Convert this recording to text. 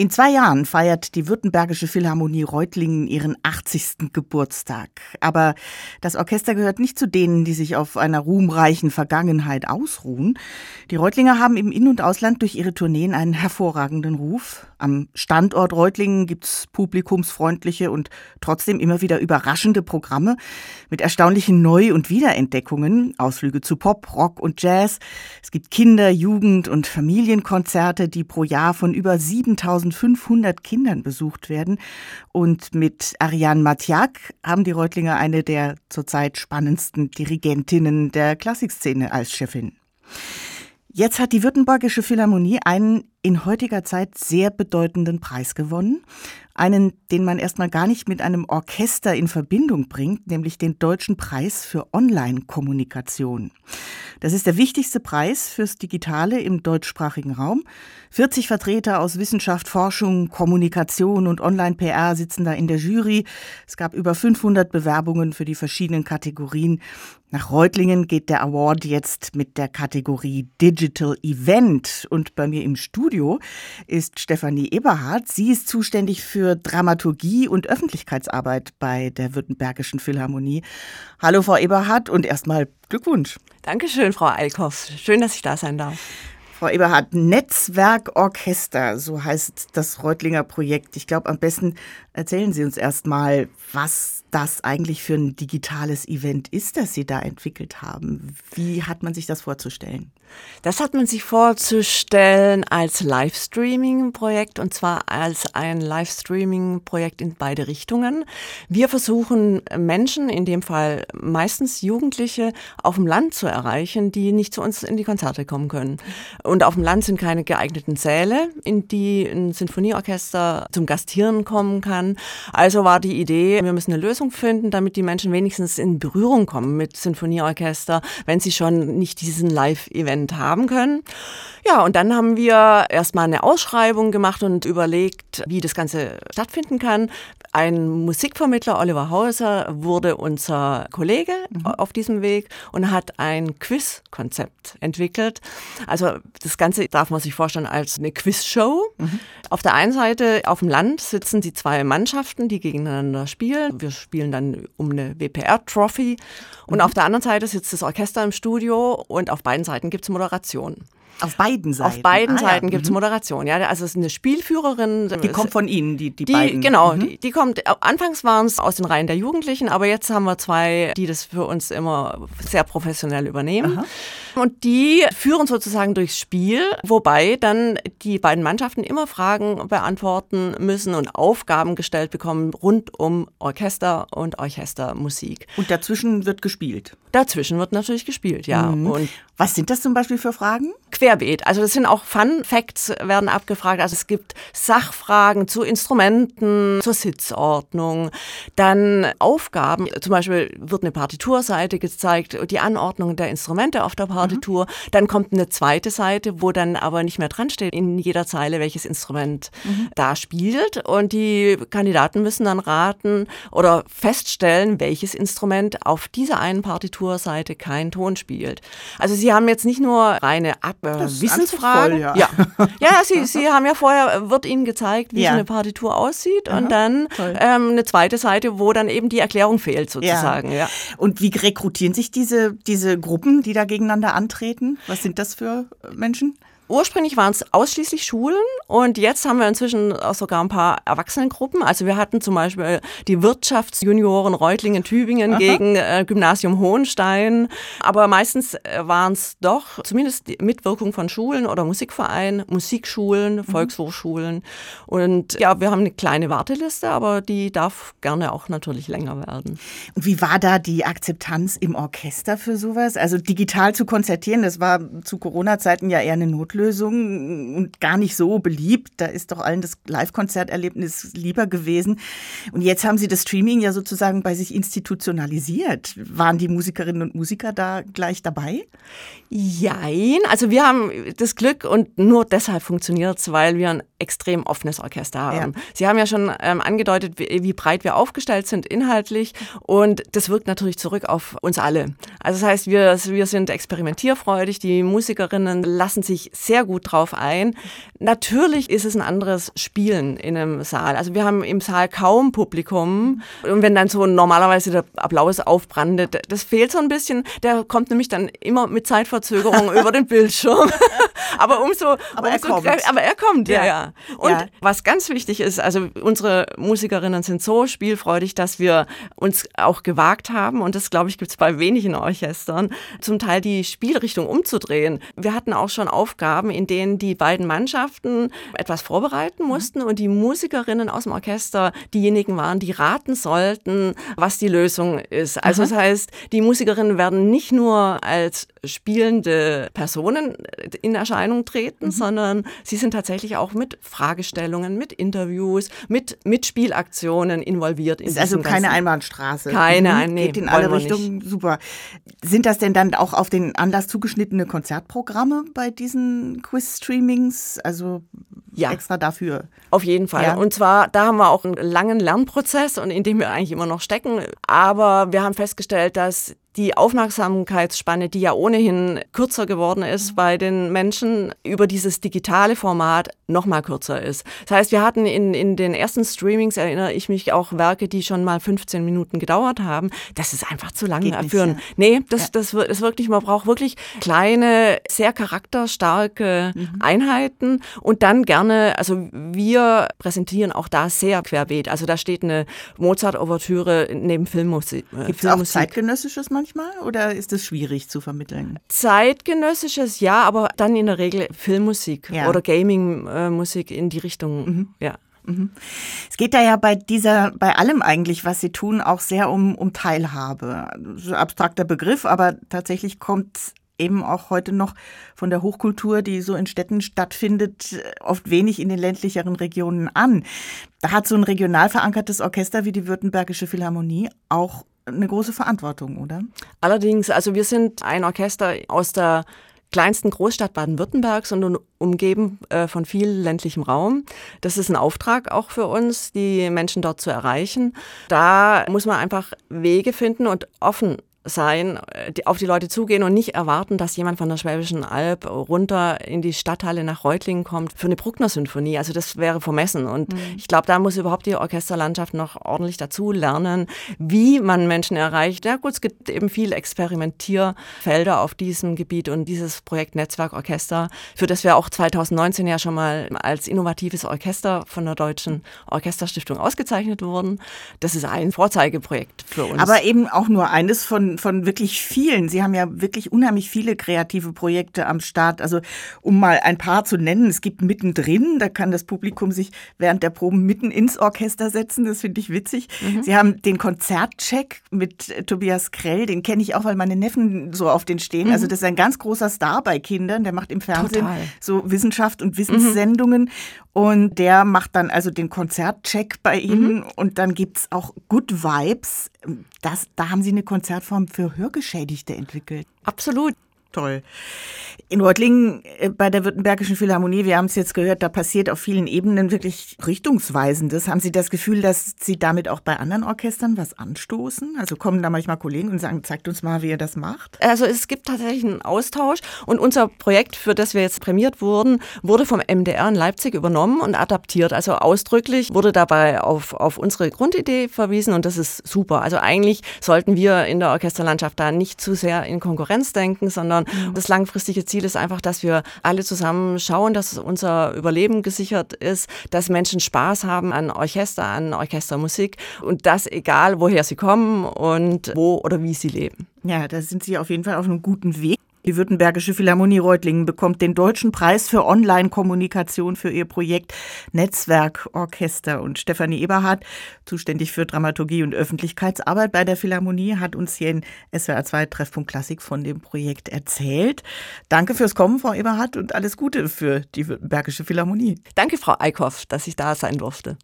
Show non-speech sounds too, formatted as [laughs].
In zwei Jahren feiert die Württembergische Philharmonie Reutlingen ihren 80. Geburtstag. Aber das Orchester gehört nicht zu denen, die sich auf einer ruhmreichen Vergangenheit ausruhen. Die Reutlinger haben im In- und Ausland durch ihre Tourneen einen hervorragenden Ruf. Am Standort Reutlingen gibt's publikumsfreundliche und trotzdem immer wieder überraschende Programme mit erstaunlichen Neu- und Wiederentdeckungen, Ausflüge zu Pop, Rock und Jazz. Es gibt Kinder-, Jugend- und Familienkonzerte, die pro Jahr von über 7000 1500 Kindern besucht werden. Und mit Ariane Matjak haben die Reutlinger eine der zurzeit spannendsten Dirigentinnen der Klassikszene als Chefin. Jetzt hat die Württembergische Philharmonie einen in heutiger Zeit sehr bedeutenden Preis gewonnen. Einen, den man erstmal gar nicht mit einem Orchester in Verbindung bringt, nämlich den Deutschen Preis für Online-Kommunikation. Das ist der wichtigste Preis fürs Digitale im deutschsprachigen Raum. 40 Vertreter aus Wissenschaft, Forschung, Kommunikation und Online-PR sitzen da in der Jury. Es gab über 500 Bewerbungen für die verschiedenen Kategorien. Nach Reutlingen geht der Award jetzt mit der Kategorie Digital Event. Und bei mir im Studio ist Stefanie Eberhardt. Sie ist zuständig für Dramaturgie und Öffentlichkeitsarbeit bei der Württembergischen Philharmonie. Hallo, Frau Eberhardt, und erstmal Glückwunsch. Dankeschön, Frau Eickhoff. Schön, dass ich da sein darf. Frau Eberhardt, Netzwerkorchester, so heißt das Reutlinger Projekt. Ich glaube, am besten erzählen Sie uns erstmal, was das eigentlich für ein digitales Event ist, das Sie da entwickelt haben. Wie hat man sich das vorzustellen? Das hat man sich vorzustellen als Livestreaming-Projekt und zwar als ein Livestreaming-Projekt in beide Richtungen. Wir versuchen Menschen, in dem Fall meistens Jugendliche, auf dem Land zu erreichen, die nicht zu uns in die Konzerte kommen können. Und auf dem Land sind keine geeigneten Säle, in die ein Sinfonieorchester zum Gastieren kommen kann. Also war die Idee, wir müssen eine Lösung finden, damit die Menschen wenigstens in Berührung kommen mit Sinfonieorchester, wenn sie schon nicht diesen Live-Event Prozent haben können. Ja, und dann haben wir erstmal eine Ausschreibung gemacht und überlegt, wie das Ganze stattfinden kann. Ein Musikvermittler, Oliver Hauser, wurde unser Kollege mhm. auf diesem Weg und hat ein Quiz-Konzept entwickelt. Also das Ganze darf man sich vorstellen als eine Quizshow. Mhm. Auf der einen Seite auf dem Land sitzen die zwei Mannschaften, die gegeneinander spielen. Wir spielen dann um eine WPR-Trophy. Und mhm. auf der anderen Seite sitzt das Orchester im Studio und auf beiden Seiten gibt es Moderation. Auf beiden Seiten. Auf beiden ah, Seiten ja. gibt es mhm. Moderation. Ja, also es ist eine Spielführerin. Die kommt von Ihnen, die, die, die beiden. Genau, mhm. die, die kommt. Anfangs waren es aus den Reihen der Jugendlichen, aber jetzt haben wir zwei, die das für uns immer sehr professionell übernehmen. Aha. Und die führen sozusagen durchs Spiel, wobei dann die beiden Mannschaften immer Fragen beantworten müssen und Aufgaben gestellt bekommen rund um Orchester und Orchestermusik. Und dazwischen wird gespielt. Dazwischen wird natürlich gespielt, ja. Mhm. Und was sind das zum Beispiel für Fragen? Querbeet. Also das sind auch Fun Facts werden abgefragt. Also es gibt Sachfragen zu Instrumenten, zur Sitzordnung, dann Aufgaben. Zum Beispiel wird eine Partiturseite gezeigt, die Anordnung der Instrumente auf der Partitur. Mhm. Dann kommt eine zweite Seite, wo dann aber nicht mehr dran steht in jeder Zeile, welches Instrument mhm. da spielt. Und die Kandidaten müssen dann raten oder feststellen, welches Instrument auf dieser einen Partiturseite keinen Ton spielt. Also sie haben jetzt nicht nur reine Ab äh, Wissensfragen. Ja, ja. [laughs] ja sie, sie haben ja vorher, wird ihnen gezeigt, wie ja. so eine Partitur aussieht Aha, und dann ähm, eine zweite Seite, wo dann eben die Erklärung fehlt sozusagen. Ja. ja. Und wie rekrutieren sich diese, diese Gruppen, die da gegeneinander antreten? Was sind das für Menschen? Ursprünglich waren es ausschließlich Schulen und jetzt haben wir inzwischen auch sogar ein paar Erwachsenengruppen. Also wir hatten zum Beispiel die Wirtschaftsjunioren Reutlingen Tübingen Aha. gegen äh, Gymnasium Hohenstein. Aber meistens äh, waren es doch zumindest die Mitwirkung von Schulen oder Musikvereinen, Musikschulen, mhm. Volkshochschulen. Und ja, wir haben eine kleine Warteliste, aber die darf gerne auch natürlich länger werden. Und wie war da die Akzeptanz im Orchester für sowas? Also digital zu konzertieren, das war zu Corona-Zeiten ja eher eine Notlösung. Auflösung und gar nicht so beliebt. Da ist doch allen das Live-Konzerterlebnis lieber gewesen. Und jetzt haben Sie das Streaming ja sozusagen bei sich institutionalisiert. Waren die Musikerinnen und Musiker da gleich dabei? Jein. Also wir haben das Glück und nur deshalb funktioniert es, weil wir ein extrem offenes Orchester haben. Ja. Sie haben ja schon ähm, angedeutet, wie, wie breit wir aufgestellt sind inhaltlich und das wirkt natürlich zurück auf uns alle. Also das heißt, wir, wir sind experimentierfreudig, die Musikerinnen lassen sich sehr gut drauf ein. Natürlich ist es ein anderes Spielen in einem Saal. Also wir haben im Saal kaum Publikum und wenn dann so normalerweise der Applaus aufbrandet, das fehlt so ein bisschen. Der kommt nämlich dann immer mit Zeitverzögerung [laughs] über den Bildschirm. [laughs] aber umso, aber, umso er kommt. aber er kommt, ja, ja. Und ja. was ganz wichtig ist, also unsere Musikerinnen sind so spielfreudig, dass wir uns auch gewagt haben und das glaube ich gibt es bei wenigen Orchestern, zum Teil die Spielrichtung umzudrehen. Wir hatten auch schon Aufgaben, in denen die beiden Mannschaften etwas vorbereiten mhm. mussten und die Musikerinnen aus dem Orchester diejenigen waren, die raten sollten, was die Lösung ist. Also Aha. das heißt, die Musikerinnen werden nicht nur als spielende Personen in Erscheinung treten, mhm. sondern sie sind tatsächlich auch mit Fragestellungen, mit Interviews, mit Mitspielaktionen involviert. In ist also keine Einbahnstraße. Keine, mhm. nee, geht in alle Richtungen. Super. Sind das denn dann auch auf den Anlass zugeschnittene Konzertprogramme bei diesen Quiz-Streamings? Also ja. extra dafür. Auf jeden Fall. Ja. Und zwar, da haben wir auch einen langen Lernprozess und in dem wir eigentlich immer noch stecken. Aber wir haben festgestellt, dass die Aufmerksamkeitsspanne, die ja ohnehin kürzer geworden ist bei den Menschen, über dieses digitale Format noch mal kürzer ist. Das heißt, wir hatten in, in den ersten Streamings, erinnere ich mich, auch Werke, die schon mal 15 Minuten gedauert haben. Das ist einfach zu lange Geht für ein, Nee, das, ja. das, ist wirklich, man braucht wirklich kleine, sehr charakterstarke mhm. Einheiten und dann gerne, also wir präsentieren auch da sehr querbeet. Also da steht eine Mozart-Ouvertüre neben Filmmusik. Äh, Gibt es auch zeitgenössisches manchmal? Manchmal oder ist es schwierig zu vermitteln? Zeitgenössisches ja, aber dann in der Regel Filmmusik ja. oder Gaming-Musik in die Richtung, mhm. ja. Mhm. Es geht da ja bei dieser, bei allem eigentlich, was Sie tun, auch sehr um, um Teilhabe. So abstrakter Begriff, aber tatsächlich kommt eben auch heute noch von der Hochkultur, die so in Städten stattfindet, oft wenig in den ländlicheren Regionen an. Da hat so ein regional verankertes Orchester wie die Württembergische Philharmonie auch eine große Verantwortung, oder? Allerdings, also wir sind ein Orchester aus der kleinsten Großstadt Baden-Württembergs und umgeben äh, von viel ländlichem Raum. Das ist ein Auftrag auch für uns, die Menschen dort zu erreichen. Da muss man einfach Wege finden und offen sein, äh, auf die Leute zugehen und nicht erwarten, dass jemand von der Schwäbischen Alb runter in die Stadthalle nach Reutlingen kommt für eine Bruckner-Symphonie. Also das wäre vermessen. Und mhm. ich glaube, da muss überhaupt die Orchesterlandschaft noch ordentlich dazu lernen, wie man Menschen erreicht. Ja gut, es gibt eben viele Experimentierfelder auf diesem Gebiet und dieses Projekt Netzwerk Orchester, für das wir auch 2019 ja schon mal als innovatives Orchester von der Deutschen Orchesterstiftung ausgezeichnet wurden. Das ist ein Vorzeigeprojekt für uns. Aber eben auch nur eines von von, wirklich vielen. Sie haben ja wirklich unheimlich viele kreative Projekte am Start. Also um mal ein paar zu nennen, es gibt mittendrin, da kann das Publikum sich während der Proben mitten ins Orchester setzen. Das finde ich witzig. Mhm. Sie haben den Konzertcheck mit Tobias Krell, den kenne ich auch, weil meine Neffen so auf den stehen. Also mhm. Also das ist ein ganz großer Star bei Kindern. Der macht im Fernsehen Total. so Wissenschaft und Wissenssendungen. Mhm. Und der macht dann also den Konzertcheck bei Ihnen. Mhm. Und dann gibt es auch Good Vibes. Das, da haben Sie eine Konzertform für Hörgeschädigte entwickelt. Absolut toll. In Reutlingen äh, bei der Württembergischen Philharmonie, wir haben es jetzt gehört, da passiert auf vielen Ebenen wirklich Richtungsweisendes. Haben Sie das Gefühl, dass Sie damit auch bei anderen Orchestern was anstoßen? Also kommen da manchmal Kollegen und sagen, zeigt uns mal, wie ihr das macht? Also es gibt tatsächlich einen Austausch und unser Projekt, für das wir jetzt prämiert wurden, wurde vom MDR in Leipzig übernommen und adaptiert. Also ausdrücklich wurde dabei auf, auf unsere Grundidee verwiesen und das ist super. Also eigentlich sollten wir in der Orchesterlandschaft da nicht zu sehr in Konkurrenz denken, sondern Mhm. Das langfristige Ziel ist einfach, dass wir alle zusammen schauen, dass unser Überleben gesichert ist, dass Menschen Spaß haben an Orchester, an Orchestermusik und das egal, woher sie kommen und wo oder wie sie leben. Ja, da sind Sie auf jeden Fall auf einem guten Weg. Die Württembergische Philharmonie Reutlingen bekommt den Deutschen Preis für Online-Kommunikation für ihr Projekt Netzwerk Orchester. Und Stefanie Eberhardt, zuständig für Dramaturgie und Öffentlichkeitsarbeit bei der Philharmonie, hat uns hier in SWR 2 Treffpunkt Klassik von dem Projekt erzählt. Danke fürs Kommen, Frau Eberhardt, und alles Gute für die Württembergische Philharmonie. Danke, Frau Eickhoff, dass ich da sein durfte.